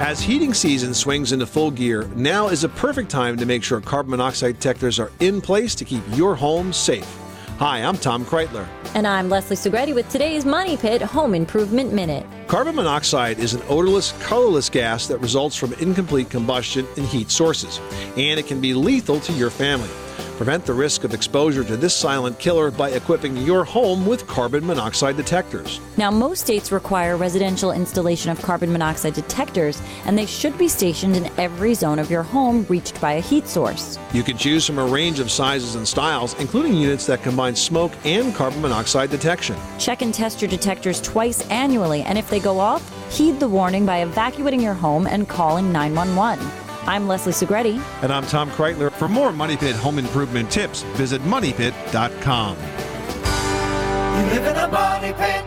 As heating season swings into full gear, now is a perfect time to make sure carbon monoxide detectors are in place to keep your home safe. Hi, I'm Tom Kraeutler. And I'm Leslie Segrete with today's Money Pit Home Improvement Minute. Carbon monoxide is an odorless, colorless gas that results from incomplete combustion in heat sources, and it can be lethal to your family. Prevent the risk of exposure to this silent killer by equipping your home with carbon monoxide detectors. Now, most states require residential installation of carbon monoxide detectors, and they should be stationed in every zone of your home reached by a heat source. You can choose from a range of sizes and styles, including units that combine smoke and carbon monoxide detection. Check and test your detectors twice annually, and if they go off, heed the warning by evacuating your home and calling 911. I'm Leslie Segrete. And I'm Tom Kraeutler. For more Money Pit home improvement tips, visit MoneyPit.com. You live in a money pit.